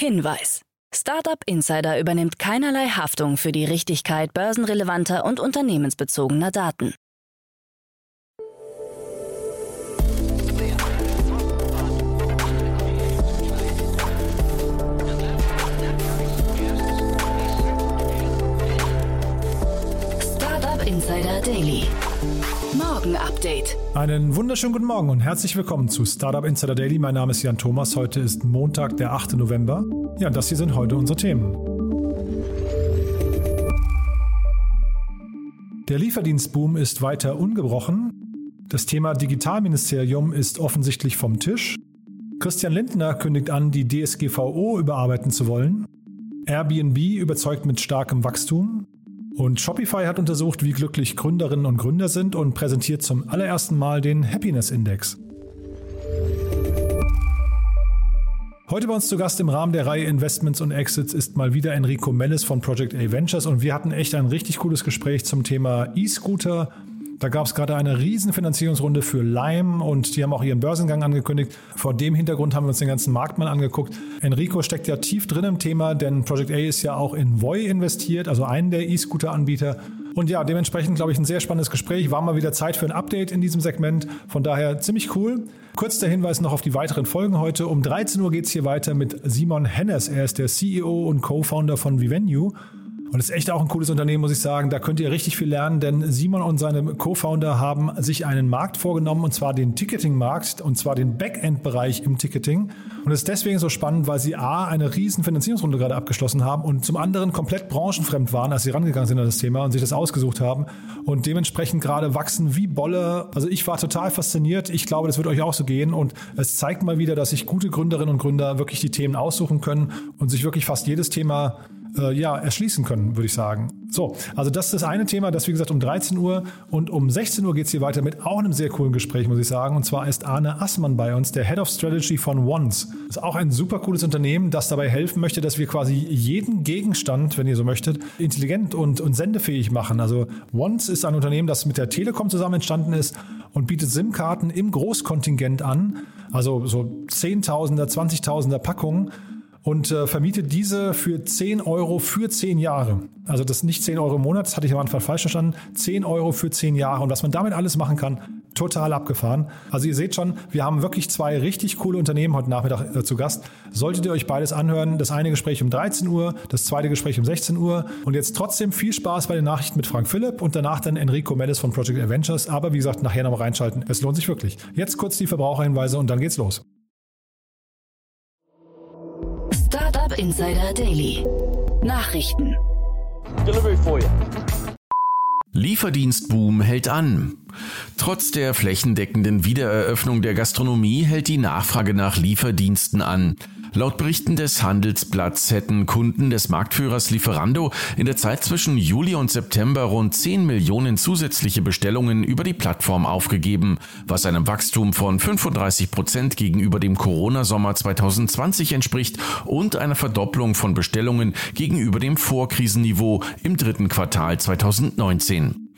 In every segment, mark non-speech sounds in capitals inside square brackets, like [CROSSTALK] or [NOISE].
Hinweis. Startup Insider übernimmt keinerlei Haftung für die Richtigkeit börsenrelevanter und unternehmensbezogener Daten. Startup Insider Daily. Morgen Update. Einen wunderschönen guten Morgen und herzlich willkommen zu Startup Insider Daily. Mein Name ist Jan Thomas. Heute ist Montag, der 8. November. Ja, das hier sind heute unsere Themen. Der Lieferdienstboom ist weiter ungebrochen. Das Thema Digitalministerium ist offensichtlich vom Tisch. Christian Lindner kündigt an, die DSGVO überarbeiten zu wollen. Airbnb überzeugt mit starkem Wachstum. Und Shopify hat untersucht, wie glücklich Gründerinnen und Gründer sind und präsentiert zum allerersten Mal den Happiness Index. Heute bei uns zu Gast im Rahmen der Reihe Investments und Exits ist mal wieder Enrico Mellis von Project A Ventures und wir hatten echt ein richtig cooles Gespräch zum Thema E-Scooter, da gab es gerade eine riesen Finanzierungsrunde für Lime und die haben auch ihren Börsengang angekündigt. Vor dem Hintergrund haben wir uns den ganzen Markt mal angeguckt. Enrico steckt ja tief drin im Thema, denn Project A ist ja auch in Voi investiert, also einen der E-Scooter-Anbieter. Und ja, dementsprechend glaube ich ein sehr spannendes Gespräch. War mal wieder Zeit für ein Update in diesem Segment. Von daher ziemlich cool. Kurz der Hinweis noch auf die weiteren Folgen heute. Um 13 Uhr geht es hier weiter mit Simon Hennes. Er ist der CEO und Co-Founder von Vivenue. Und ist echt auch ein cooles Unternehmen, muss ich sagen. Da könnt ihr richtig viel lernen, denn Simon und seine Co-Founder haben sich einen Markt vorgenommen, und zwar den Ticketing-Markt, und zwar den Backend-Bereich im Ticketing. Und es ist deswegen so spannend, weil sie A, eine riesen Finanzierungsrunde gerade abgeschlossen haben und zum anderen komplett branchenfremd waren, als sie rangegangen sind an das Thema und sich das ausgesucht haben und dementsprechend gerade wachsen wie Bolle. Also ich war total fasziniert. Ich glaube, das wird euch auch so gehen und es zeigt mal wieder, dass sich gute Gründerinnen und Gründer wirklich die Themen aussuchen können und sich wirklich fast jedes Thema äh, ja, erschließen können, würde ich sagen. So, also das ist das eine Thema, das wie gesagt um 13 Uhr und um 16 Uhr geht es hier weiter mit auch einem sehr coolen Gespräch, muss ich sagen. Und zwar ist Arne Assmann bei uns, der Head of Strategy von Once. Das ist auch ein super cooles Unternehmen, das dabei helfen möchte, dass wir quasi jeden Gegenstand, wenn ihr so möchtet, intelligent und, und sendefähig machen. Also Once ist ein Unternehmen, das mit der Telekom zusammen entstanden ist und bietet SIM-Karten im Großkontingent an. Also so Zehntausender, Zwanzigtausender Packungen und äh, vermietet diese für 10 Euro für 10 Jahre. Also das ist nicht 10 Euro im Monat, das hatte ich am Anfang falsch verstanden. 10 Euro für 10 Jahre. Und was man damit alles machen kann, total abgefahren. Also ihr seht schon, wir haben wirklich zwei richtig coole Unternehmen heute Nachmittag äh, zu Gast. Solltet ihr euch beides anhören, das eine Gespräch um 13 Uhr, das zweite Gespräch um 16 Uhr. Und jetzt trotzdem viel Spaß bei den Nachrichten mit Frank Philipp und danach dann Enrico Mellis von Project Adventures. Aber wie gesagt, nachher nochmal reinschalten. Es lohnt sich wirklich. Jetzt kurz die Verbraucherhinweise und dann geht's los. Insider Daily. Nachrichten. Delivery for you. Lieferdienstboom hält an. Trotz der flächendeckenden Wiedereröffnung der Gastronomie hält die Nachfrage nach Lieferdiensten an. Laut Berichten des Handelsblatts hätten Kunden des Marktführers Lieferando in der Zeit zwischen Juli und September rund 10 Millionen zusätzliche Bestellungen über die Plattform aufgegeben, was einem Wachstum von 35 Prozent gegenüber dem Corona-Sommer 2020 entspricht und einer Verdopplung von Bestellungen gegenüber dem Vorkrisenniveau im dritten Quartal 2019.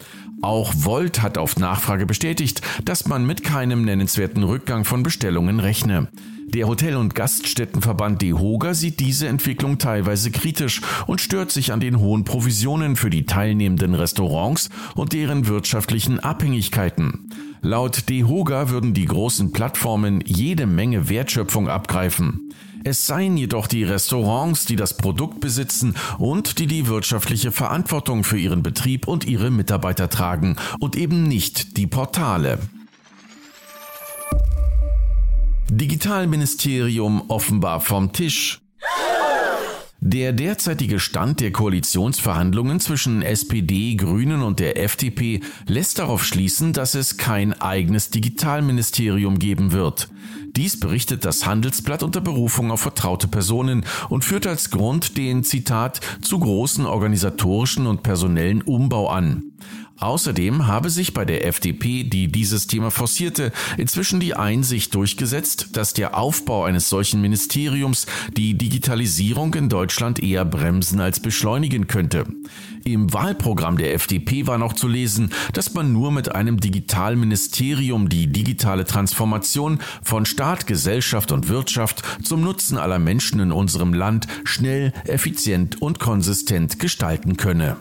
Auch Volt hat auf Nachfrage bestätigt, dass man mit keinem nennenswerten Rückgang von Bestellungen rechne. Der Hotel- und Gaststättenverband DEHOGA sieht diese Entwicklung teilweise kritisch und stört sich an den hohen Provisionen für die teilnehmenden Restaurants und deren wirtschaftlichen Abhängigkeiten. Laut DEHOGA würden die großen Plattformen jede Menge Wertschöpfung abgreifen. Es seien jedoch die Restaurants, die das Produkt besitzen und die die wirtschaftliche Verantwortung für ihren Betrieb und ihre Mitarbeiter tragen und eben nicht die Portale. Digitalministerium offenbar vom Tisch. Der derzeitige Stand der Koalitionsverhandlungen zwischen SPD, Grünen und der FDP lässt darauf schließen, dass es kein eigenes Digitalministerium geben wird. Dies berichtet das Handelsblatt unter Berufung auf vertraute Personen und führt als Grund den Zitat zu großen organisatorischen und personellen Umbau an. Außerdem habe sich bei der FDP, die dieses Thema forcierte, inzwischen die Einsicht durchgesetzt, dass der Aufbau eines solchen Ministeriums die Digitalisierung in Deutschland eher bremsen als beschleunigen könnte. Im Wahlprogramm der FDP war noch zu lesen, dass man nur mit einem Digitalministerium die digitale Transformation von Staat, Gesellschaft und Wirtschaft zum Nutzen aller Menschen in unserem Land schnell, effizient und konsistent gestalten könne.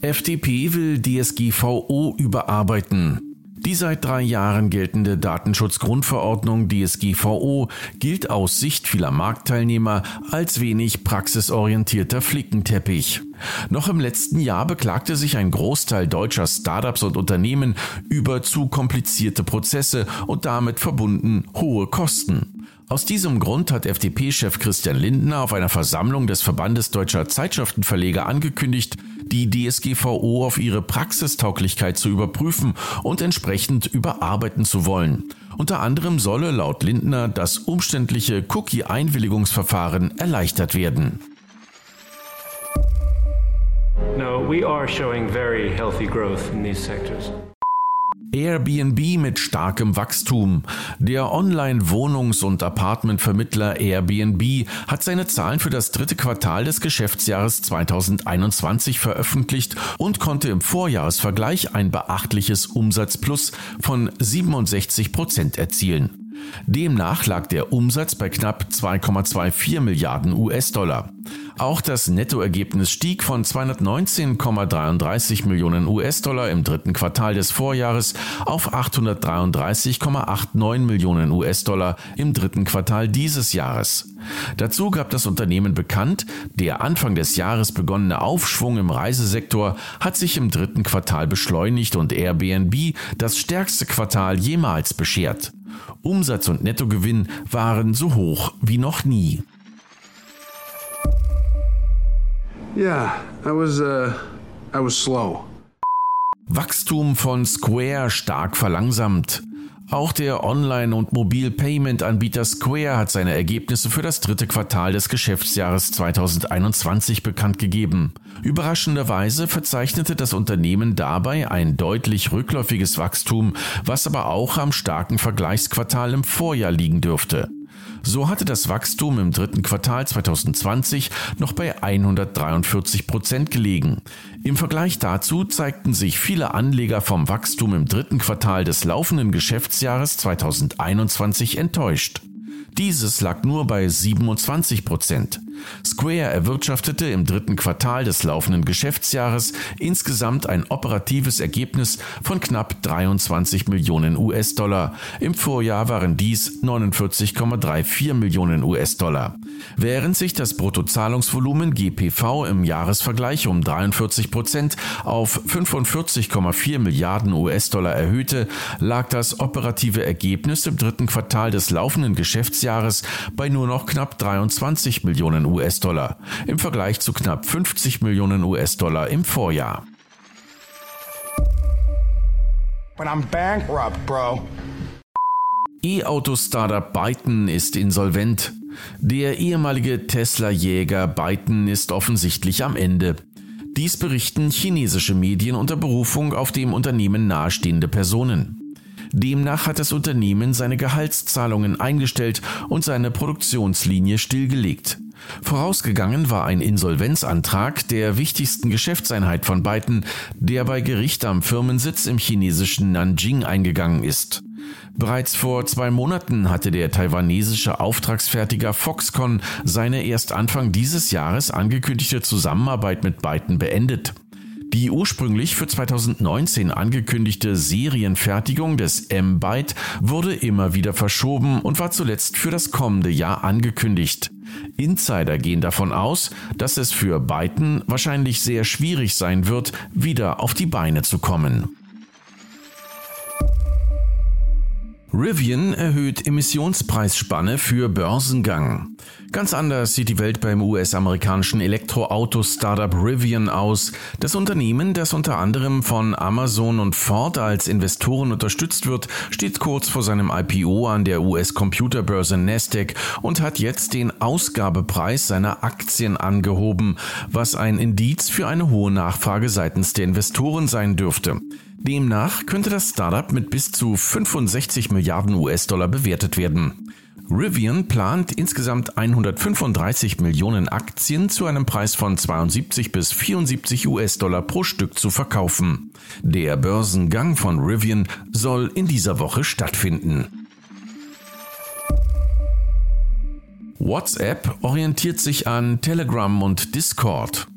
FDP will DSGVO überarbeiten. Die seit drei Jahren geltende Datenschutzgrundverordnung DSGVO gilt aus Sicht vieler Marktteilnehmer als wenig praxisorientierter Flickenteppich. Noch im letzten Jahr beklagte sich ein Großteil deutscher Startups und Unternehmen über zu komplizierte Prozesse und damit verbunden hohe Kosten. Aus diesem Grund hat FDP-Chef Christian Lindner auf einer Versammlung des Verbandes deutscher Zeitschriftenverleger angekündigt, die DSGVO auf ihre Praxistauglichkeit zu überprüfen und entsprechend überarbeiten zu wollen. Unter anderem solle laut Lindner das umständliche Cookie-Einwilligungsverfahren erleichtert werden. No, we are showing very healthy growth in these sectors. Airbnb mit starkem Wachstum. Der Online-Wohnungs- und Apartmentvermittler Airbnb hat seine Zahlen für das dritte Quartal des Geschäftsjahres 2021 veröffentlicht und konnte im Vorjahresvergleich ein beachtliches Umsatzplus von 67 Prozent erzielen. Demnach lag der Umsatz bei knapp 2,24 Milliarden US-Dollar. Auch das Nettoergebnis stieg von 219,33 Millionen US-Dollar im dritten Quartal des Vorjahres auf 833,89 Millionen US-Dollar im dritten Quartal dieses Jahres. Dazu gab das Unternehmen bekannt, der Anfang des Jahres begonnene Aufschwung im Reisesektor hat sich im dritten Quartal beschleunigt und Airbnb das stärkste Quartal jemals beschert. Umsatz und Nettogewinn waren so hoch wie noch nie. Yeah, I was uh, I was slow. Wachstum von Square stark verlangsamt. Auch der Online- und Mobil-Payment-Anbieter Square hat seine Ergebnisse für das dritte Quartal des Geschäftsjahres 2021 bekannt gegeben. Überraschenderweise verzeichnete das Unternehmen dabei ein deutlich rückläufiges Wachstum, was aber auch am starken Vergleichsquartal im Vorjahr liegen dürfte. So hatte das Wachstum im dritten Quartal 2020 noch bei 143 Prozent gelegen. Im Vergleich dazu zeigten sich viele Anleger vom Wachstum im dritten Quartal des laufenden Geschäftsjahres 2021 enttäuscht. Dieses lag nur bei 27 Prozent. Square erwirtschaftete im dritten Quartal des laufenden Geschäftsjahres insgesamt ein operatives Ergebnis von knapp 23 Millionen US-Dollar. Im Vorjahr waren dies 49,34 Millionen US-Dollar. Während sich das Bruttozahlungsvolumen GPV im Jahresvergleich um 43 Prozent auf 45,4 Milliarden US-Dollar erhöhte, lag das operative Ergebnis im dritten Quartal des laufenden Geschäftsjahres bei nur noch knapp 23 Millionen US-Dollar im Vergleich zu knapp 50 Millionen US-Dollar im Vorjahr. E-Auto-Startup Byton ist insolvent. Der ehemalige Tesla-Jäger Byton ist offensichtlich am Ende. Dies berichten chinesische Medien unter Berufung auf dem Unternehmen nahestehende Personen. Demnach hat das Unternehmen seine Gehaltszahlungen eingestellt und seine Produktionslinie stillgelegt. Vorausgegangen war ein Insolvenzantrag der wichtigsten Geschäftseinheit von Byton, der bei Gericht am Firmensitz im chinesischen Nanjing eingegangen ist. Bereits vor zwei Monaten hatte der taiwanesische Auftragsfertiger Foxconn seine erst Anfang dieses Jahres angekündigte Zusammenarbeit mit Byton beendet. Die ursprünglich für 2019 angekündigte Serienfertigung des M-Byte wurde immer wieder verschoben und war zuletzt für das kommende Jahr angekündigt. Insider gehen davon aus, dass es für Byton wahrscheinlich sehr schwierig sein wird, wieder auf die Beine zu kommen. Rivian erhöht Emissionspreisspanne für Börsengang. Ganz anders sieht die Welt beim US-amerikanischen Elektroauto-Startup Rivian aus. Das Unternehmen, das unter anderem von Amazon und Ford als Investoren unterstützt wird, steht kurz vor seinem IPO an der US-Computerbörse Nasdaq und hat jetzt den Ausgabepreis seiner Aktien angehoben, was ein Indiz für eine hohe Nachfrage seitens der Investoren sein dürfte. Demnach könnte das Startup mit bis zu 65 Milliarden US-Dollar bewertet werden. Rivian plant insgesamt 135 Millionen Aktien zu einem Preis von 72 bis 74 US-Dollar pro Stück zu verkaufen. Der Börsengang von Rivian soll in dieser Woche stattfinden. WhatsApp orientiert sich an Telegram und Discord.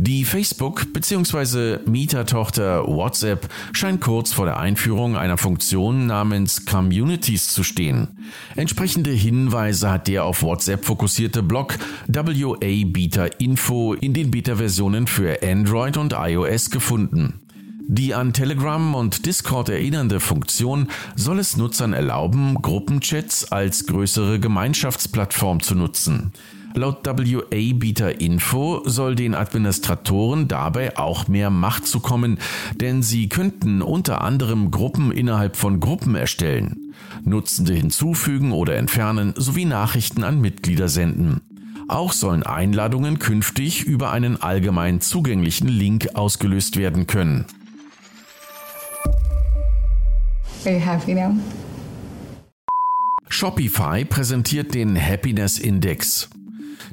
Die Facebook- bzw. Mietertochter WhatsApp scheint kurz vor der Einführung einer Funktion namens Communities zu stehen. Entsprechende Hinweise hat der auf WhatsApp fokussierte Blog WA Beta Info in den Beta-Versionen für Android und iOS gefunden. Die an Telegram und Discord erinnernde Funktion soll es Nutzern erlauben, Gruppenchats als größere Gemeinschaftsplattform zu nutzen. Laut WA Beta Info soll den Administratoren dabei auch mehr Macht zukommen, denn sie könnten unter anderem Gruppen innerhalb von Gruppen erstellen, Nutzende hinzufügen oder entfernen sowie Nachrichten an Mitglieder senden. Auch sollen Einladungen künftig über einen allgemein zugänglichen Link ausgelöst werden können. Are you happy now? Shopify präsentiert den Happiness Index.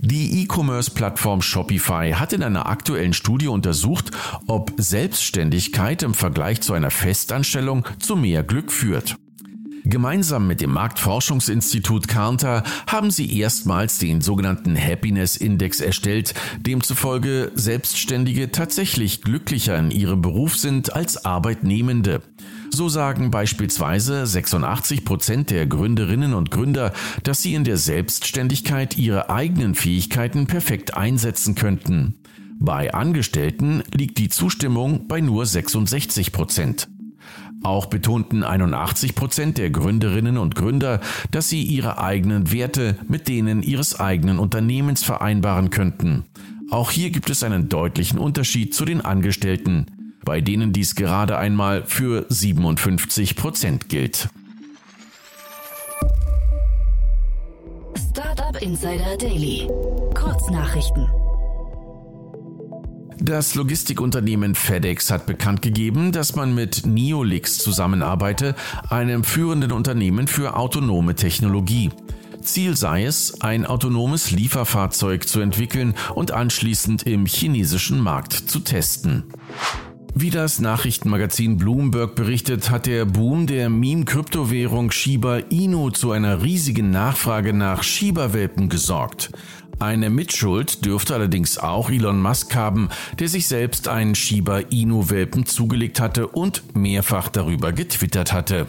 Die E-Commerce-Plattform Shopify hat in einer aktuellen Studie untersucht, ob Selbstständigkeit im Vergleich zu einer Festanstellung zu mehr Glück führt. Gemeinsam mit dem Marktforschungsinstitut Carter haben sie erstmals den sogenannten Happiness Index erstellt, demzufolge Selbstständige tatsächlich glücklicher in ihrem Beruf sind als Arbeitnehmende. So sagen beispielsweise 86 Prozent der Gründerinnen und Gründer, dass sie in der Selbstständigkeit ihre eigenen Fähigkeiten perfekt einsetzen könnten. Bei Angestellten liegt die Zustimmung bei nur 66 Prozent. Auch betonten 81 Prozent der Gründerinnen und Gründer, dass sie ihre eigenen Werte mit denen ihres eigenen Unternehmens vereinbaren könnten. Auch hier gibt es einen deutlichen Unterschied zu den Angestellten, bei denen dies gerade einmal für 57 Prozent gilt. Startup Insider Daily. Kurznachrichten. Das Logistikunternehmen FedEx hat bekannt gegeben, dass man mit Neolix zusammenarbeite, einem führenden Unternehmen für autonome Technologie. Ziel sei es, ein autonomes Lieferfahrzeug zu entwickeln und anschließend im chinesischen Markt zu testen. Wie das Nachrichtenmagazin Bloomberg berichtet, hat der Boom der Meme-Kryptowährung Shiba Inu zu einer riesigen Nachfrage nach Shiba-Welpen gesorgt. Eine Mitschuld dürfte allerdings auch Elon Musk haben, der sich selbst einen Shiba Inu-Welpen zugelegt hatte und mehrfach darüber getwittert hatte.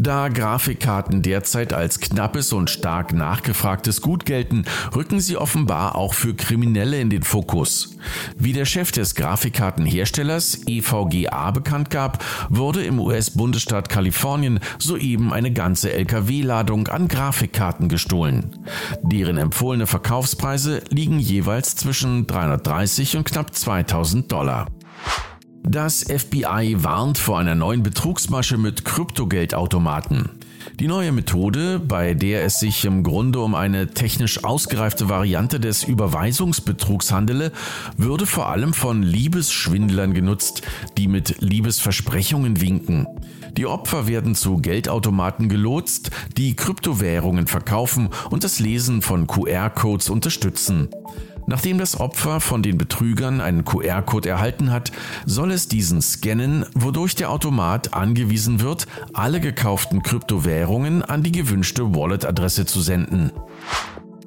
Da Grafikkarten derzeit als knappes und stark nachgefragtes Gut gelten, rücken sie offenbar auch für Kriminelle in den Fokus. Wie der Chef des Grafikkartenherstellers EVGA bekannt gab, wurde im US-Bundesstaat Kalifornien soeben eine ganze LKW-Ladung an Grafikkarten gestohlen. Deren empfohlene Verkaufspreise liegen jeweils zwischen 330 und knapp 2000 Dollar. Das FBI warnt vor einer neuen Betrugsmasche mit Kryptogeldautomaten. Die neue Methode, bei der es sich im Grunde um eine technisch ausgereifte Variante des Überweisungsbetrugs handele, würde vor allem von Liebesschwindlern genutzt, die mit Liebesversprechungen winken. Die Opfer werden zu Geldautomaten gelotst, die Kryptowährungen verkaufen und das Lesen von QR-Codes unterstützen. Nachdem das Opfer von den Betrügern einen QR-Code erhalten hat, soll es diesen scannen, wodurch der Automat angewiesen wird, alle gekauften Kryptowährungen an die gewünschte Wallet-Adresse zu senden.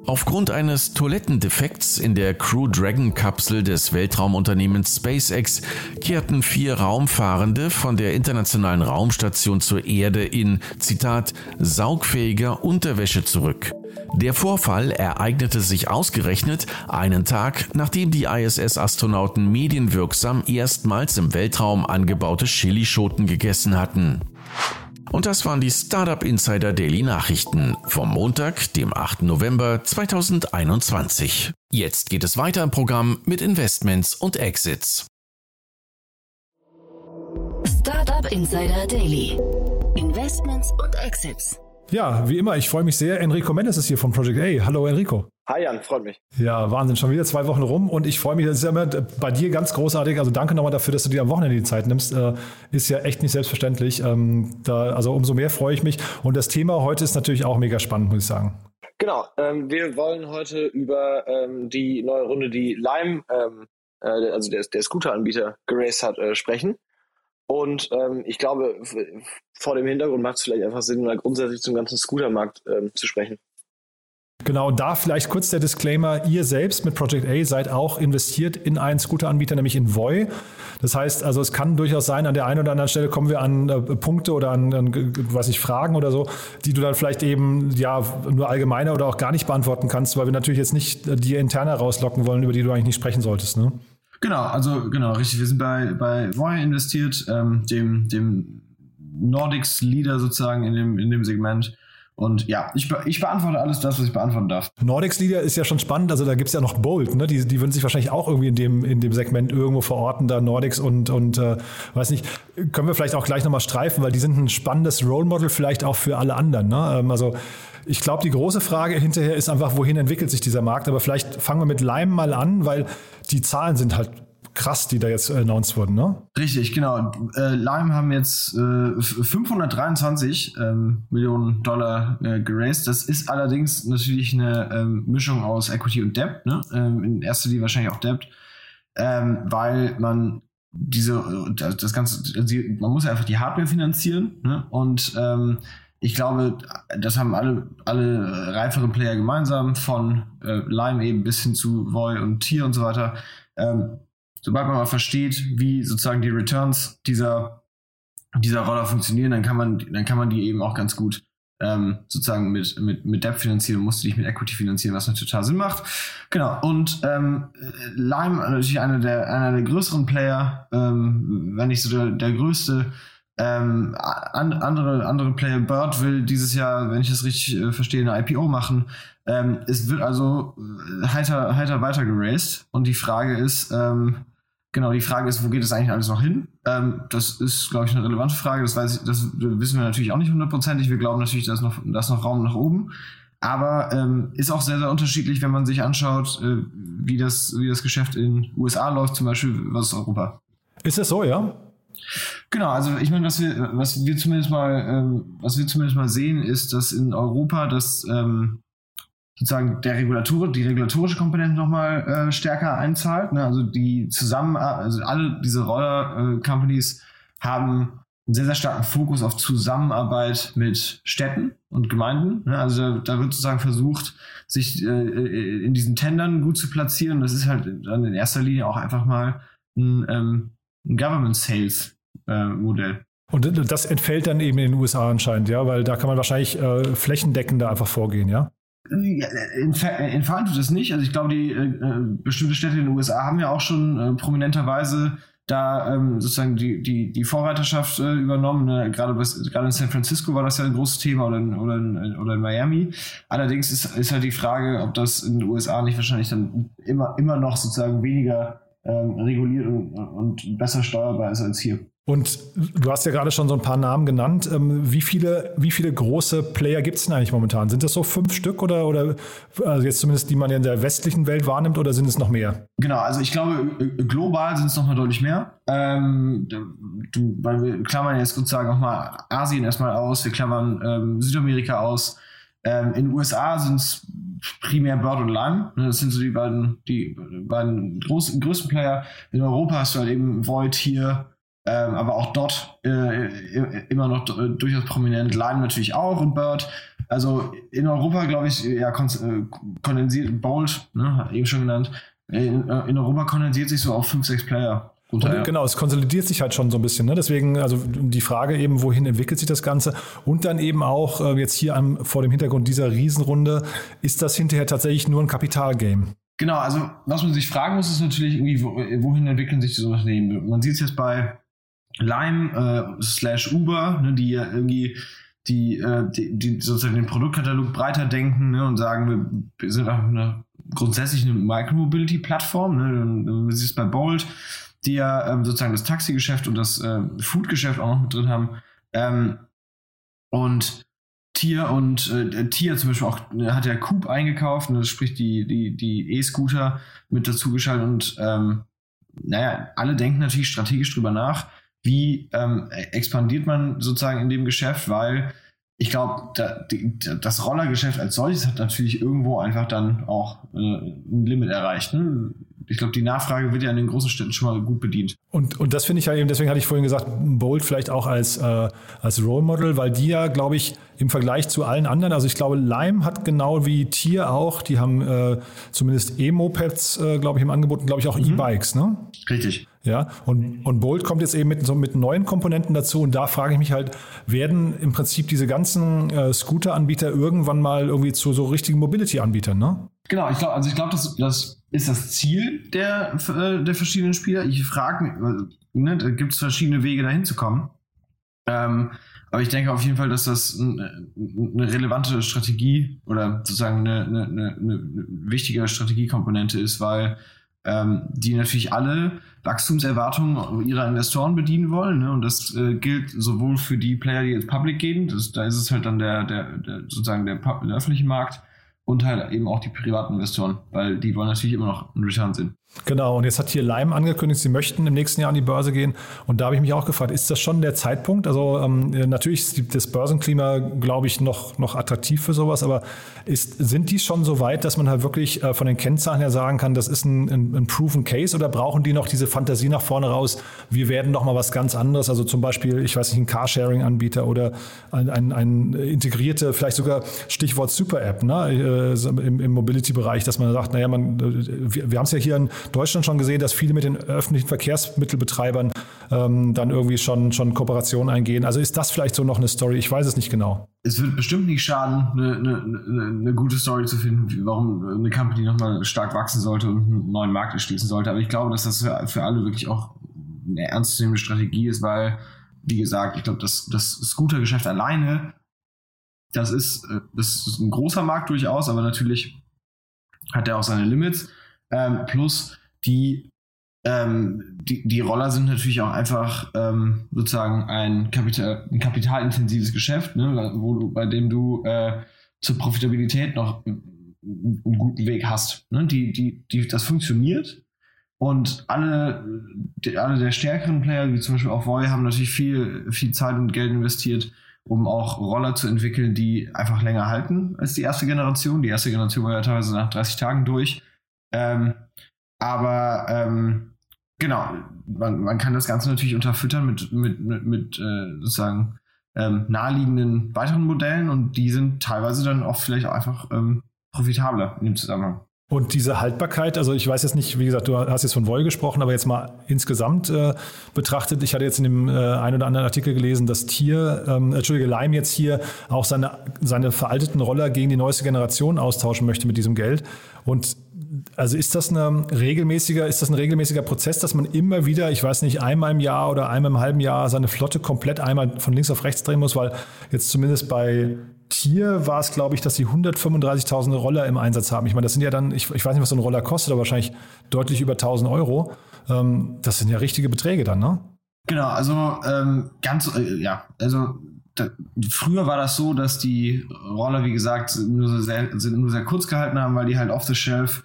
Aufgrund eines Toilettendefekts in der Crew Dragon Kapsel des Weltraumunternehmens SpaceX kehrten vier Raumfahrende von der internationalen Raumstation zur Erde in, Zitat, saugfähiger Unterwäsche zurück. Der Vorfall ereignete sich ausgerechnet einen Tag, nachdem die ISS-Astronauten medienwirksam erstmals im Weltraum angebaute Chilischoten gegessen hatten. Und das waren die Startup Insider Daily Nachrichten vom Montag, dem 8. November 2021. Jetzt geht es weiter im Programm mit Investments und Exits. Startup Insider Daily. Investments und Exits. Ja, wie immer, ich freue mich sehr. Enrico Mendes ist hier von Project A. Hallo Enrico. Hi Jan, freut mich. Ja, Wahnsinn, schon wieder zwei Wochen rum und ich freue mich, das ist ja immer bei dir ganz großartig. Also danke nochmal dafür, dass du dir am Wochenende die Zeit nimmst. Äh, ist ja echt nicht selbstverständlich. Ähm, da, also umso mehr freue ich mich. Und das Thema heute ist natürlich auch mega spannend, muss ich sagen. Genau, ähm, wir wollen heute über ähm, die neue Runde, die Lime, ähm, äh, also der, der Scooter-Anbieter, geraced hat, äh, sprechen. Und ähm, ich glaube, vor dem Hintergrund macht es vielleicht einfach Sinn, mal grundsätzlich zum ganzen Scootermarkt ähm, zu sprechen. Genau, da vielleicht kurz der Disclaimer, ihr selbst mit Project A seid auch investiert in einen Scooter-Anbieter, nämlich in Voi. Das heißt, also es kann durchaus sein, an der einen oder anderen Stelle kommen wir an äh, Punkte oder an, an weiß ich, Fragen oder so, die du dann vielleicht eben ja nur allgemeiner oder auch gar nicht beantworten kannst, weil wir natürlich jetzt nicht äh, die interne rauslocken wollen, über die du eigentlich nicht sprechen solltest. Ne? Genau, also genau, richtig. Wir sind bei, bei Voi investiert, ähm, dem, dem Nordics Leader sozusagen in dem, in dem Segment. Und ja, ich, be ich beantworte alles das, was ich beantworten darf. Nordics Leader ist ja schon spannend. Also da gibt es ja noch Bolt, ne? Die, die würden sich wahrscheinlich auch irgendwie in dem, in dem Segment irgendwo verorten, da Nordics und, und äh, weiß nicht, können wir vielleicht auch gleich nochmal streifen, weil die sind ein spannendes Role Model vielleicht auch für alle anderen. Ne? Ähm, also ich glaube, die große Frage hinterher ist einfach, wohin entwickelt sich dieser Markt? Aber vielleicht fangen wir mit Lime mal an, weil die Zahlen sind halt krass, die da jetzt announced wurden, ne? Richtig, genau. Äh, Lime haben jetzt äh, 523 ähm, Millionen Dollar äh, geraced. Das ist allerdings natürlich eine ähm, Mischung aus Equity und Debt, ne? Ähm, in erster Linie wahrscheinlich auch Debt, weil man diese, das, das Ganze, man muss ja einfach die Hardware finanzieren, ne? Und ich glaube, das haben alle, alle reiferen Player gemeinsam, von äh, Lime eben bis hin zu Voy und Tier und so weiter. Ähm, sobald man mal versteht, wie sozusagen die Returns dieser, dieser Roller funktionieren, dann kann man, dann kann man die eben auch ganz gut ähm, sozusagen mit, mit, mit Debt finanzieren, musst du dich mit Equity finanzieren, was natürlich total Sinn macht. Genau, und ähm, Lime natürlich einer der, einer der größeren Player, ähm, wenn nicht so der, der größte, ähm, an, andere, andere Player, Bird will dieses Jahr, wenn ich das richtig äh, verstehe, eine IPO machen. Ähm, es wird also äh, heiter, heiter weiter geraced. Und die Frage ist, ähm, genau, die Frage ist, wo geht es eigentlich alles noch hin? Ähm, das ist, glaube ich, eine relevante Frage. Das, weiß ich, das wissen wir natürlich auch nicht hundertprozentig. Wir glauben natürlich, dass noch, dass noch Raum nach oben. Aber ähm, ist auch sehr, sehr unterschiedlich, wenn man sich anschaut, äh, wie, das, wie das Geschäft in USA läuft, zum Beispiel versus Europa. Ist das so, ja? Genau, also ich meine, was wir, was wir zumindest mal, ähm, was wir zumindest mal sehen, ist, dass in Europa das ähm, sozusagen der Regulator, die regulatorische Komponente nochmal äh, stärker einzahlt. Ne? Also die zusammen, also alle diese Roller-Companies haben einen sehr, sehr starken Fokus auf Zusammenarbeit mit Städten und Gemeinden. Ne? Also da, wird sozusagen versucht, sich äh, in diesen Tendern gut zu platzieren. Das ist halt dann in erster Linie auch einfach mal ein, ähm, Government Sales äh, Modell. Und das entfällt dann eben in den USA anscheinend, ja, weil da kann man wahrscheinlich äh, flächendeckender einfach vorgehen, ja? In, entfernt tut es nicht. Also ich glaube, die äh, äh, bestimmte Städte in den USA haben ja auch schon äh, prominenterweise da ähm, sozusagen die, die, die Vorreiterschaft äh, übernommen. Ne? Gerade, gerade in San Francisco war das ja ein großes Thema oder in, oder in, oder in Miami. Allerdings ist, ist halt die Frage, ob das in den USA nicht wahrscheinlich dann immer, immer noch sozusagen weniger ähm, reguliert und, und besser steuerbar ist als hier. Und du hast ja gerade schon so ein paar Namen genannt. Ähm, wie viele, wie viele große Player gibt es denn eigentlich momentan? Sind das so fünf Stück oder, oder also jetzt zumindest die man in der westlichen Welt wahrnimmt oder sind es noch mehr? Genau, also ich glaube, global sind es noch mal deutlich mehr. Ähm, du, weil wir klammern jetzt sozusagen auch mal Asien erstmal aus, wir klammern ähm, Südamerika aus. Ähm, in den USA sind es primär Bird und Lime. Ne, das sind so die beiden, die beiden großen, größten Player. In Europa hast du halt eben Void hier, ähm, aber auch dort äh, immer noch durchaus prominent. Lime natürlich auch und Bird. Also in Europa, glaube ich, ja, äh, kondensiert, Bold, ne, eben schon genannt. In, äh, in Europa kondensiert sich so auf 5, 6 Player. Und, ja. Genau, es konsolidiert sich halt schon so ein bisschen. Ne? Deswegen, also die Frage eben, wohin entwickelt sich das Ganze? Und dann eben auch äh, jetzt hier am, vor dem Hintergrund dieser Riesenrunde, ist das hinterher tatsächlich nur ein Kapitalgame? Genau, also was man sich fragen muss, ist natürlich irgendwie, wohin entwickeln sich diese Unternehmen? Man sieht es jetzt bei Lime äh, slash Uber, ne, die ja irgendwie die, äh, die, die sozusagen den Produktkatalog breiter denken ne, und sagen, wir sind einfach eine, grundsätzlich eine Micromobility-Plattform. Ne, du siehst bei Bolt, die ja ähm, sozusagen das Taxigeschäft und das äh, Foodgeschäft auch noch mit drin haben. Ähm, und Tier und äh, Tier zum Beispiel auch ne, hat ja Coop eingekauft, ne, sprich die die die E-Scooter mit dazu geschaltet und ähm, naja, alle denken natürlich strategisch drüber nach, wie ähm, expandiert man sozusagen in dem Geschäft, weil ich glaube, da, das Rollergeschäft als solches hat natürlich irgendwo einfach dann auch äh, ein Limit erreicht. Ne? Ich glaube, die Nachfrage wird ja in den großen Städten schon mal gut bedient. Und, und das finde ich ja eben, deswegen hatte ich vorhin gesagt, Bolt vielleicht auch als, äh, als Role Model, weil die ja, glaube ich, im Vergleich zu allen anderen, also ich glaube, Lime hat genau wie Tier auch, die haben äh, zumindest E-Mopeds, äh, glaube ich, im Angebot glaube ich, auch mhm. E-Bikes, ne? Richtig. Ja, und, und Bolt kommt jetzt eben mit, so mit neuen Komponenten dazu und da frage ich mich halt, werden im Prinzip diese ganzen äh, Scooter-Anbieter irgendwann mal irgendwie zu so richtigen Mobility-Anbietern, ne? Genau, ich glaube, also ich glaube, das, das ist das Ziel der, äh, der verschiedenen Spieler. Ich frage mich, ne, da gibt es verschiedene Wege dahin zu kommen. Ähm, aber ich denke auf jeden Fall, dass das eine, eine relevante Strategie oder sozusagen eine, eine, eine, wichtige Strategiekomponente ist, weil ähm, die natürlich alle Wachstumserwartungen ihrer Investoren bedienen wollen. Ne? Und das äh, gilt sowohl für die Player, die jetzt public gehen, das, da ist es halt dann der, der, der sozusagen der, der öffentliche Markt, und halt eben auch die privaten Investoren, weil die wollen natürlich immer noch einen Return sehen. Genau, und jetzt hat hier Lime angekündigt, sie möchten im nächsten Jahr an die Börse gehen. Und da habe ich mich auch gefragt, ist das schon der Zeitpunkt? Also ähm, natürlich ist das Börsenklima, glaube ich, noch, noch attraktiv für sowas, aber ist, sind die schon so weit, dass man halt wirklich äh, von den Kennzahlen her sagen kann, das ist ein, ein, ein, proven Case oder brauchen die noch diese Fantasie nach vorne raus, wir werden noch mal was ganz anderes, also zum Beispiel, ich weiß nicht, ein Carsharing-Anbieter oder ein, ein, ein integrierte, vielleicht sogar Stichwort Super-App ne, äh, im, im Mobility-Bereich, dass man sagt, naja, man, äh, wir, wir haben es ja hier in Deutschland schon gesehen, dass viele mit den öffentlichen Verkehrsmittelbetreibern ähm, dann irgendwie schon, schon Kooperationen eingehen. Also ist das vielleicht so noch eine Story? Ich weiß es nicht genau. Es wird bestimmt nicht schaden, eine, eine, eine gute Story zu finden, warum eine Company nochmal stark wachsen sollte und einen neuen Markt erschließen sollte. Aber ich glaube, dass das für, alle wirklich auch eine ernstzunehmende Strategie ist, weil, wie gesagt, ich glaube, das, das Scooter-Geschäft alleine, das ist, äh, das ist ein großer Markt durchaus, aber natürlich hat er auch seine Limits. Ähm, plus die, ähm, die, die Roller sind natürlich auch einfach ähm, sozusagen ein, Kapital, ein kapitalintensives Geschäft, ne, wo du, bei dem du äh, zur Profitabilität noch einen guten Weg hast. Ne? Die, die, die, das funktioniert. Und alle, die, alle der stärkeren Player, wie zum Beispiel auch Voy, haben natürlich viel, viel Zeit und Geld investiert, um auch Roller zu entwickeln, die einfach länger halten als die erste Generation. Die erste Generation war ja teilweise nach 30 Tagen durch. Ähm, aber ähm, genau, man, man kann das Ganze natürlich unterfüttern mit, mit, mit, mit äh, sozusagen ähm, naheliegenden weiteren Modellen und die sind teilweise dann auch vielleicht auch einfach ähm, profitabler in dem Zusammenhang. Und diese Haltbarkeit, also ich weiß jetzt nicht, wie gesagt, du hast jetzt von Voll gesprochen, aber jetzt mal insgesamt äh, betrachtet, ich hatte jetzt in dem äh, einen oder anderen Artikel gelesen, dass Tier, ähm, Entschuldige, Lime jetzt hier auch seine, seine veralteten Roller gegen die neueste Generation austauschen möchte mit diesem Geld. Und also ist das, eine regelmäßiger, ist das ein regelmäßiger Prozess, dass man immer wieder, ich weiß nicht, einmal im Jahr oder einmal im halben Jahr seine Flotte komplett einmal von links auf rechts drehen muss, weil jetzt zumindest bei Tier war es, glaube ich, dass sie 135.000 Roller im Einsatz haben. Ich meine, das sind ja dann, ich, ich weiß nicht, was so ein Roller kostet, aber wahrscheinlich deutlich über 1000 Euro. Ähm, das sind ja richtige Beträge dann, ne? Genau, also ähm, ganz, äh, ja, also da, früher war das so, dass die Roller, wie gesagt, nur, sehr, nur sehr kurz gehalten haben, weil die halt off the shelf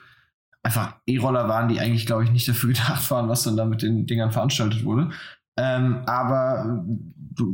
einfach E-Roller waren, die eigentlich, glaube ich, nicht dafür [LAUGHS] gedacht waren, was dann da mit den Dingern veranstaltet wurde. Ähm, aber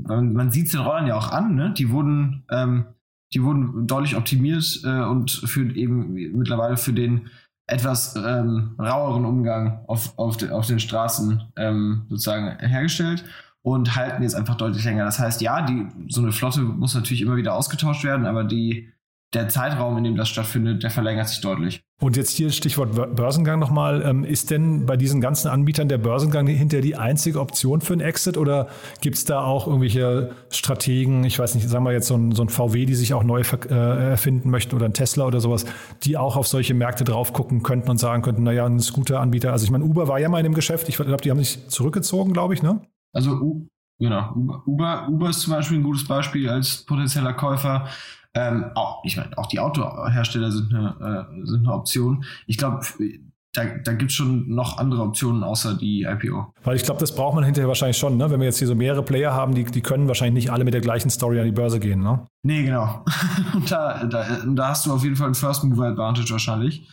man, man sieht es den Rollern ja auch an, ne? Die wurden, ähm, die wurden deutlich optimiert äh, und für eben mittlerweile für den etwas ähm, raueren Umgang auf, auf, de, auf den Straßen ähm, sozusagen hergestellt und halten jetzt einfach deutlich länger. Das heißt, ja, die, so eine Flotte muss natürlich immer wieder ausgetauscht werden, aber die, der Zeitraum, in dem das stattfindet, der verlängert sich deutlich. Und jetzt hier Stichwort Börsengang nochmal. Ähm, ist denn bei diesen ganzen Anbietern der Börsengang hinterher die einzige Option für einen Exit oder gibt es da auch irgendwelche Strategen, ich weiß nicht, sagen wir jetzt so ein, so ein VW, die sich auch neu äh, erfinden möchten oder ein Tesla oder sowas, die auch auf solche Märkte drauf gucken könnten und sagen könnten, naja, ein Scooter-Anbieter, also ich meine, Uber war ja mal in dem Geschäft, ich glaube, die haben sich zurückgezogen, glaube ich, ne? Also genau, Uber, Uber ist zum Beispiel ein gutes Beispiel als potenzieller Käufer. Ähm, auch, ich meine, auch die Autohersteller sind eine, äh, sind eine Option. Ich glaube, da, da gibt es schon noch andere Optionen außer die IPO. Weil ich glaube, das braucht man hinterher wahrscheinlich schon, ne? Wenn wir jetzt hier so mehrere Player haben, die, die können wahrscheinlich nicht alle mit der gleichen Story an die Börse gehen, ne? Nee, genau. [LAUGHS] und da, da, da hast du auf jeden Fall ein First Mover Advantage wahrscheinlich.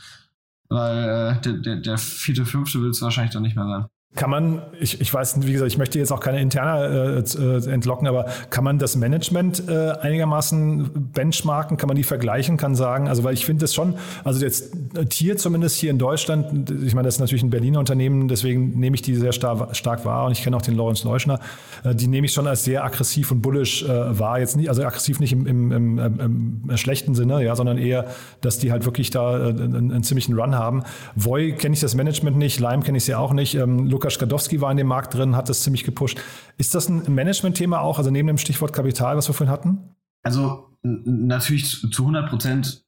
Weil äh, der, der, der vierte, fünfte will es wahrscheinlich dann nicht mehr sein. Kann man, ich, ich weiß, wie gesagt, ich möchte jetzt auch keine interne äh, äh, entlocken, aber kann man das Management äh, einigermaßen benchmarken? Kann man die vergleichen? Kann sagen, also weil ich finde das schon, also jetzt Tier zumindest hier in Deutschland, ich meine, das ist natürlich ein Berliner Unternehmen, deswegen nehme ich die sehr star stark wahr und ich kenne auch den Lawrence Leuschner, äh, die nehme ich schon als sehr aggressiv und bullish äh, wahr. Jetzt nicht, also aggressiv nicht im, im, im, im, schlechten Sinne, ja, sondern eher, dass die halt wirklich da äh, einen, einen ziemlichen Run haben. Voy kenne ich das Management nicht, Lime kenne ich sie auch nicht. Ähm, Lukas Skadowski war in dem Markt drin, hat das ziemlich gepusht. Ist das ein Management-Thema auch, also neben dem Stichwort Kapital, was wir vorhin hatten? Also natürlich zu 100 Prozent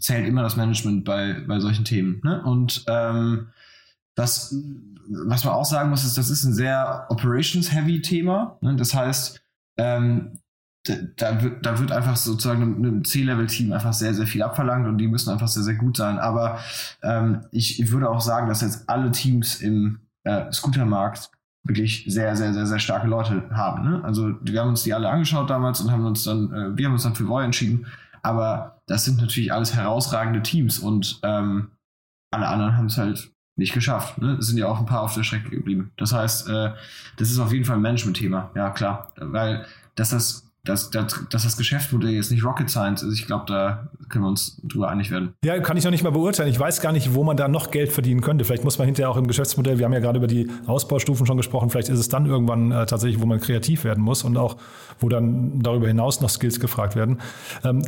zählt immer das Management bei, bei solchen Themen. Ne? Und ähm, das, was man auch sagen muss, ist, das ist ein sehr operations-heavy Thema. Ne? Das heißt, ähm, da, wird, da wird einfach sozusagen einem C-Level-Team einfach sehr, sehr viel abverlangt und die müssen einfach sehr, sehr gut sein. Aber ähm, ich, ich würde auch sagen, dass jetzt alle Teams im äh, Scootermarkt wirklich sehr, sehr, sehr, sehr starke Leute haben. Ne? Also wir haben uns die alle angeschaut damals und haben uns dann, äh, wir haben uns dann für Voy entschieden. Aber das sind natürlich alles herausragende Teams und ähm, alle anderen haben es halt nicht geschafft. Ne? Es sind ja auch ein paar auf der Strecke geblieben. Das heißt, äh, das ist auf jeden Fall ein Management-Thema. Ja, klar. Weil dass das dass, dass, dass das Geschäftsmodell jetzt nicht Rocket Science ist. Ich glaube, da können wir uns drüber einig werden. Ja, kann ich noch nicht mal beurteilen. Ich weiß gar nicht, wo man da noch Geld verdienen könnte. Vielleicht muss man hinterher auch im Geschäftsmodell, wir haben ja gerade über die Ausbaustufen schon gesprochen, vielleicht ist es dann irgendwann äh, tatsächlich, wo man kreativ werden muss und auch, wo dann darüber hinaus noch Skills gefragt werden. Ähm,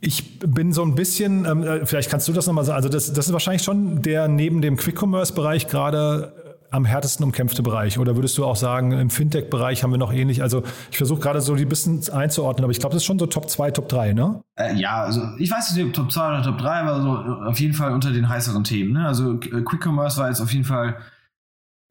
ich bin so ein bisschen, ähm, äh, vielleicht kannst du das nochmal sagen, also das, das ist wahrscheinlich schon der neben dem Quick-Commerce-Bereich gerade am härtesten umkämpfte Bereich? Oder würdest du auch sagen, im Fintech-Bereich haben wir noch ähnlich? Also ich versuche gerade so die bisschen einzuordnen, aber ich glaube, das ist schon so Top 2, Top 3, ne? Äh, ja, also ich weiß nicht, ob Top 2 oder Top 3, aber so äh, auf jeden Fall unter den heißeren Themen. Ne? Also äh, Quick Commerce war jetzt auf jeden Fall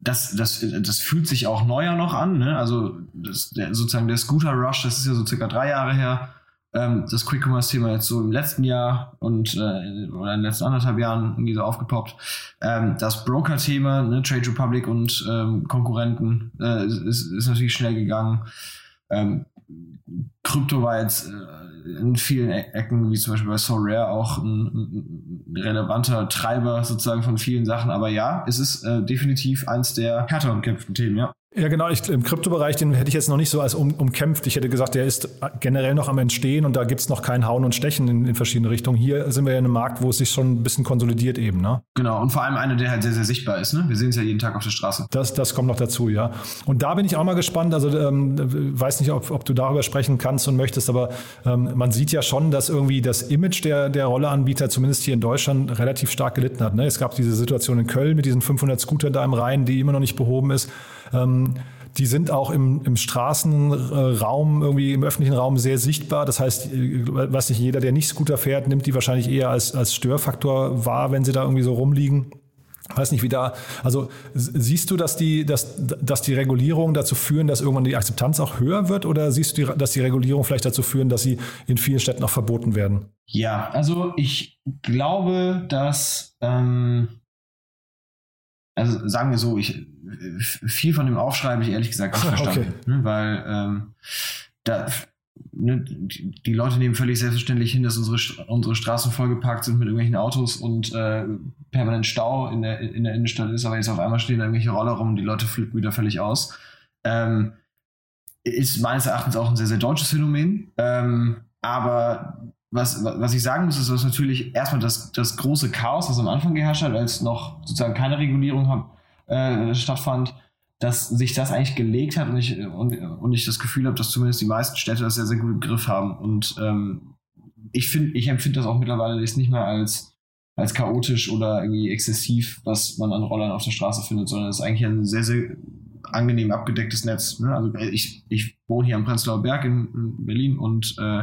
das, das, das fühlt sich auch neuer noch an. Ne? Also das, der, sozusagen der Scooter Rush, das ist ja so circa drei Jahre her ähm, das Quick Commerce Thema jetzt so im letzten Jahr und äh, oder in den letzten anderthalb Jahren irgendwie so aufgepoppt. Ähm, das Broker Thema, ne, Trade Republic und ähm, Konkurrenten äh, ist, ist natürlich schnell gegangen. Ähm, Krypto war jetzt äh, in vielen e Ecken, wie zum Beispiel bei So Rare, auch ein, ein, relevanter Treiber sozusagen von vielen Sachen. Aber ja, es ist äh, definitiv eins der härter umkämpften Themen, ja. Ja, genau. Ich, Im Kryptobereich, den hätte ich jetzt noch nicht so als um, umkämpft. Ich hätte gesagt, der ist generell noch am Entstehen und da gibt's noch kein Hauen und Stechen in, in, verschiedene Richtungen. Hier sind wir ja in einem Markt, wo es sich schon ein bisschen konsolidiert eben. Ne? Genau, und vor allem einer, der halt sehr, sehr sichtbar ist. Ne? Wir sehen es ja jeden Tag auf der Straße. Das, das kommt noch dazu, ja. Und da bin ich auch mal gespannt. Also ähm, weiß nicht, ob, ob du darüber sprechen kannst und möchtest, aber ähm, man sieht ja schon, dass irgendwie das Image der, der Rolleanbieter, zumindest hier in Deutschland, relativ stark gelitten hat. Ne? Es gab diese Situation in Köln mit diesen 500 Scootern da im Rhein, die immer noch nicht behoben ist. Ähm, die sind auch im, im Straßenraum, irgendwie im öffentlichen Raum sehr sichtbar. Das heißt, was nicht jeder, der nicht Scooter fährt, nimmt die wahrscheinlich eher als, als Störfaktor wahr, wenn sie da irgendwie so rumliegen. Weiß nicht, wie da, also siehst du, dass die, dass, dass die Regulierungen dazu führen, dass irgendwann die Akzeptanz auch höher wird oder siehst du, dass die Regulierungen vielleicht dazu führen, dass sie in vielen Städten auch verboten werden? Ja, also ich glaube, dass, ähm, also sagen wir so, ich, viel von dem Aufschrei habe ich ehrlich gesagt nicht verstanden. Okay. Ne, weil ähm, da, ne, die Leute nehmen völlig selbstverständlich hin, dass unsere, unsere Straßen vollgeparkt sind mit irgendwelchen Autos und äh, permanent Stau in der, in der Innenstadt ist, aber jetzt auf einmal stehen da irgendwelche Roller rum und die Leute flippen wieder völlig aus. Ähm, ist meines Erachtens auch ein sehr, sehr deutsches Phänomen. Ähm, aber was, was ich sagen muss, ist, dass natürlich erstmal das, das große Chaos, das am Anfang geherrscht hat, als noch sozusagen keine Regulierung hab, äh, stattfand, dass sich das eigentlich gelegt hat und ich, und, und ich das Gefühl habe, dass zumindest die meisten Städte das sehr, sehr gut im Griff haben. Und ähm, ich ich empfinde das auch mittlerweile nicht mehr als, als chaotisch oder irgendwie exzessiv, was man an Rollern auf der Straße findet, sondern es ist eigentlich ein sehr, sehr angenehm abgedecktes Netz. Ne? Also ich, ich wohne hier am Prenzlauer Berg in, in Berlin und äh,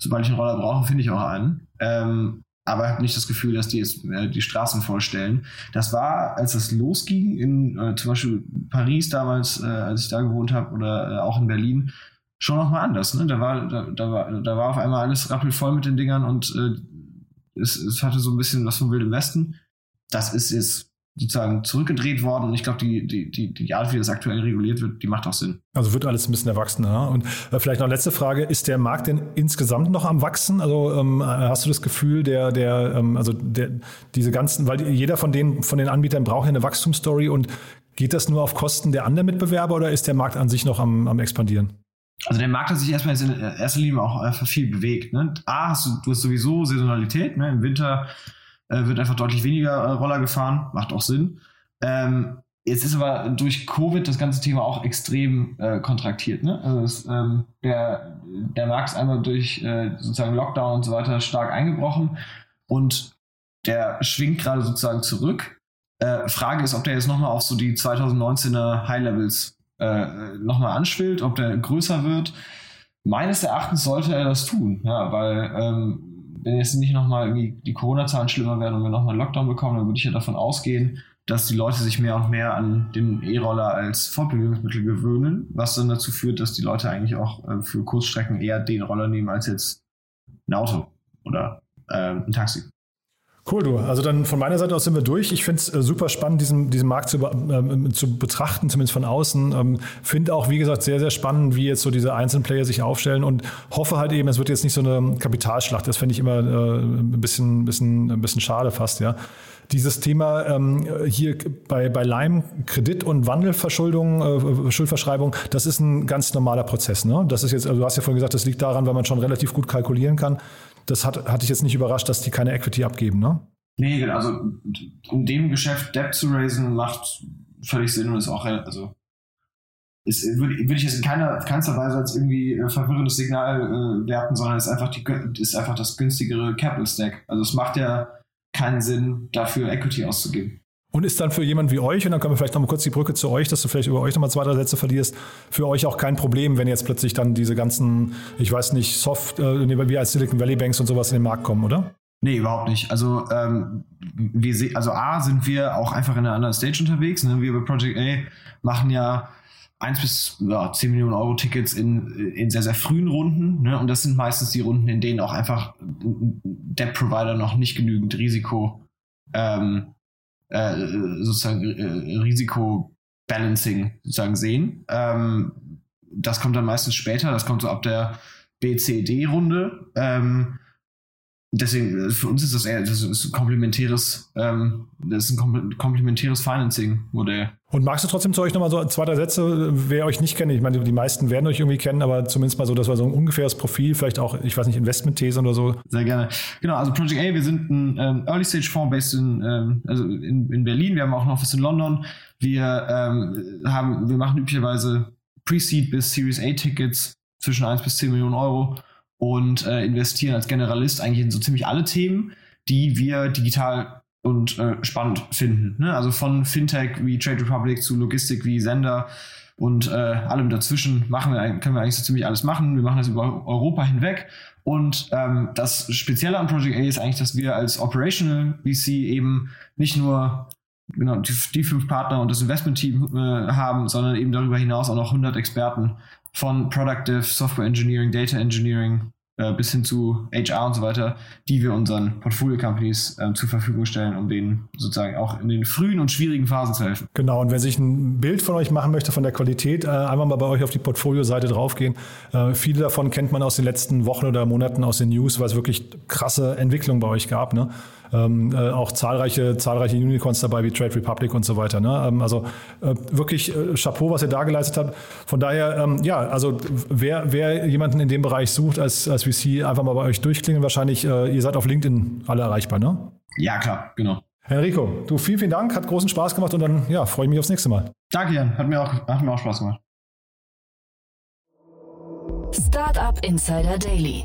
sobald ich einen Roller brauche, finde ich auch einen. Ähm, aber habe nicht das Gefühl, dass die jetzt äh, die Straßen vollstellen. Das war, als es losging, in äh, zum Beispiel Paris damals, äh, als ich da gewohnt habe, oder äh, auch in Berlin, schon nochmal anders. Ne? Da, war, da, da, war, da war auf einmal alles rappelvoll mit den Dingern und äh, es, es hatte so ein bisschen was vom Wilden Westen. Das ist jetzt sozusagen zurückgedreht worden. Und ich glaube, die, die, die, die Art, wie das aktuell reguliert wird, die macht auch Sinn. Also wird alles ein bisschen erwachsener. Und äh, vielleicht noch letzte Frage, ist der Markt denn insgesamt noch am Wachsen? Also ähm, hast du das Gefühl, der, der, ähm, also der, diese ganzen, weil jeder von den, von den Anbietern braucht ja eine Wachstumsstory und geht das nur auf Kosten der anderen Mitbewerber oder ist der Markt an sich noch am, am expandieren? Also der Markt hat sich erstmal in erster Linie auch einfach viel bewegt. Ne? A, hast du, du hast sowieso Saisonalität. Ne? Im Winter äh, wird einfach deutlich weniger äh, Roller gefahren, macht auch Sinn. Ähm, jetzt ist aber durch Covid das ganze Thema auch extrem äh, kontraktiert. Ne? Also es, ähm, der, der Markt ist einmal durch äh, sozusagen Lockdown und so weiter stark eingebrochen und der schwingt gerade sozusagen zurück. Äh, Frage ist, ob der jetzt nochmal auf so die 2019er High Levels äh, nochmal anschwillt, ob der größer wird. Meines Erachtens sollte er das tun, ja, weil ähm, wenn jetzt nicht nochmal irgendwie die Corona-Zahlen schlimmer werden und wir nochmal einen Lockdown bekommen, dann würde ich ja davon ausgehen, dass die Leute sich mehr und mehr an den E-Roller als Fortbewegungsmittel gewöhnen, was dann dazu führt, dass die Leute eigentlich auch äh, für Kurzstrecken eher den Roller nehmen als jetzt ein Auto oder äh, ein Taxi. Cool, du. Also dann von meiner Seite aus sind wir durch. Ich finde es äh, super spannend, diesen, diesen Markt zu, ähm, zu betrachten, zumindest von außen. Ähm, finde auch, wie gesagt, sehr, sehr spannend, wie jetzt so diese einzelnen Player sich aufstellen und hoffe halt eben, es wird jetzt nicht so eine Kapitalschlacht. Das fände ich immer äh, ein bisschen, bisschen, ein bisschen schade fast, ja. Dieses Thema ähm, hier bei, bei Lime, Kredit- und Wandelverschuldung, äh, Schuldverschreibung, das ist ein ganz normaler Prozess. Ne? Das ist jetzt, also du hast ja vorhin gesagt, das liegt daran, weil man schon relativ gut kalkulieren kann das hat, hatte ich jetzt nicht überrascht, dass die keine Equity abgeben, ne? Nee, genau. Also in dem Geschäft Debt zu raisen macht völlig Sinn und ist auch, also ist, würde, würde ich jetzt in keiner, keinster Weise als irgendwie äh, verwirrendes Signal äh, werten, sondern ist einfach, die, ist einfach das günstigere Capital Stack. Also es macht ja keinen Sinn, dafür Equity auszugeben. Und ist dann für jemanden wie euch, und dann können wir vielleicht noch mal kurz die Brücke zu euch, dass du vielleicht über euch noch mal zwei, drei Sätze verlierst, für euch auch kein Problem, wenn jetzt plötzlich dann diese ganzen, ich weiß nicht, Soft, äh, wie als Silicon Valley Banks und sowas in den Markt kommen, oder? Nee, überhaupt nicht. Also, ähm, wir also A, sind wir auch einfach in einer anderen Stage unterwegs. Ne? Wir bei Project A machen ja 1 bis ja, 10 Millionen Euro Tickets in, in sehr, sehr frühen Runden. Ne? Und das sind meistens die Runden, in denen auch einfach Debt Provider noch nicht genügend Risiko ähm, äh, sozusagen äh, Risikobalancing sozusagen sehen. Ähm, das kommt dann meistens später, das kommt so ab der BCD-Runde. Ähm, deswegen, äh, für uns ist das eher das ist ein komplementäres, ähm, das ist ein komplementäres Financing-Modell. Und magst du trotzdem zu euch nochmal so zwei, drei Sätze, wer euch nicht kennt? Ich meine, die meisten werden euch irgendwie kennen, aber zumindest mal so, das war so ein ungefähres Profil, vielleicht auch, ich weiß nicht, Investment-These oder so. Sehr gerne. Genau, also Project A, wir sind ein ähm, Early-Stage-Fonds based in, ähm, also in, in Berlin, wir haben auch ein Office in London. Wir ähm, haben, wir machen üblicherweise Pre-Seed bis Series A-Tickets zwischen 1 bis 10 Millionen Euro und äh, investieren als Generalist eigentlich in so ziemlich alle Themen, die wir digital und äh, spannend finden. Ne? Also von Fintech wie Trade Republic zu Logistik wie Sender und äh, allem dazwischen machen wir, können wir eigentlich so ziemlich alles machen. Wir machen das über Europa hinweg. Und ähm, das Spezielle an Project A ist eigentlich, dass wir als Operational VC eben nicht nur genau, die, die fünf Partner und das Investment-Team äh, haben, sondern eben darüber hinaus auch noch 100 Experten von Productive, Software Engineering, Data Engineering äh, bis hin zu HR und so weiter, die wir unseren Portfolio-Companies äh, zur Verfügung stellen, um denen sozusagen auch in den frühen und schwierigen Phasen zu helfen. Genau, und wer sich ein Bild von euch machen möchte, von der Qualität, äh, einfach mal bei euch auf die Portfolio-Seite draufgehen. Äh, viele davon kennt man aus den letzten Wochen oder Monaten aus den News, weil es wirklich krasse Entwicklungen bei euch gab. Ne? Ähm, äh, auch zahlreiche, zahlreiche Unicorns dabei wie Trade Republic und so weiter. Ne? Ähm, also äh, wirklich äh, Chapeau, was ihr da geleistet habt. Von daher, ähm, ja, also wer, wer jemanden in dem Bereich sucht als, als VC, einfach mal bei euch durchklingen. Wahrscheinlich, äh, ihr seid auf LinkedIn alle erreichbar, ne? Ja, klar, genau. Enrico, du vielen, vielen Dank, hat großen Spaß gemacht und dann ja, freue ich mich aufs nächste Mal. Danke, Jan, hat mir auch, hat mir auch Spaß gemacht. Startup Insider Daily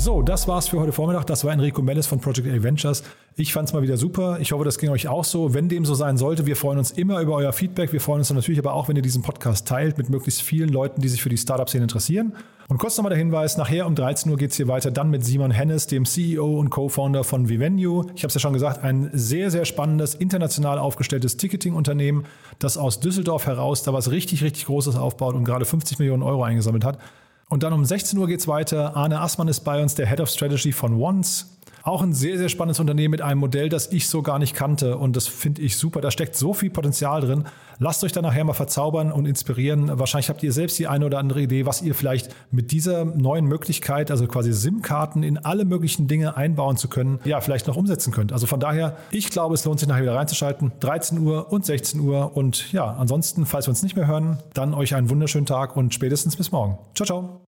So, das war's für heute Vormittag. Das war Enrico Mellis von Project A Ventures. Ich fand's mal wieder super. Ich hoffe, das ging euch auch so. Wenn dem so sein sollte, wir freuen uns immer über euer Feedback. Wir freuen uns natürlich aber auch, wenn ihr diesen Podcast teilt mit möglichst vielen Leuten, die sich für die Startup-Szene interessieren. Und kurz nochmal der Hinweis, nachher um 13 Uhr geht's hier weiter, dann mit Simon Hennes, dem CEO und Co-Founder von Vivenue. Ich habe es ja schon gesagt, ein sehr, sehr spannendes, international aufgestelltes Ticketing-Unternehmen, das aus Düsseldorf heraus da was richtig, richtig Großes aufbaut und gerade 50 Millionen Euro eingesammelt hat. Und dann um 16 Uhr geht es weiter. Arne Assmann ist bei uns, der Head of Strategy von Once. Auch ein sehr, sehr spannendes Unternehmen mit einem Modell, das ich so gar nicht kannte. Und das finde ich super. Da steckt so viel Potenzial drin. Lasst euch da nachher mal verzaubern und inspirieren. Wahrscheinlich habt ihr selbst die eine oder andere Idee, was ihr vielleicht mit dieser neuen Möglichkeit, also quasi SIM-Karten in alle möglichen Dinge einbauen zu können, ja, vielleicht noch umsetzen könnt. Also von daher, ich glaube, es lohnt sich nachher wieder reinzuschalten. 13 Uhr und 16 Uhr. Und ja, ansonsten, falls wir uns nicht mehr hören, dann euch einen wunderschönen Tag und spätestens bis morgen. Ciao, ciao.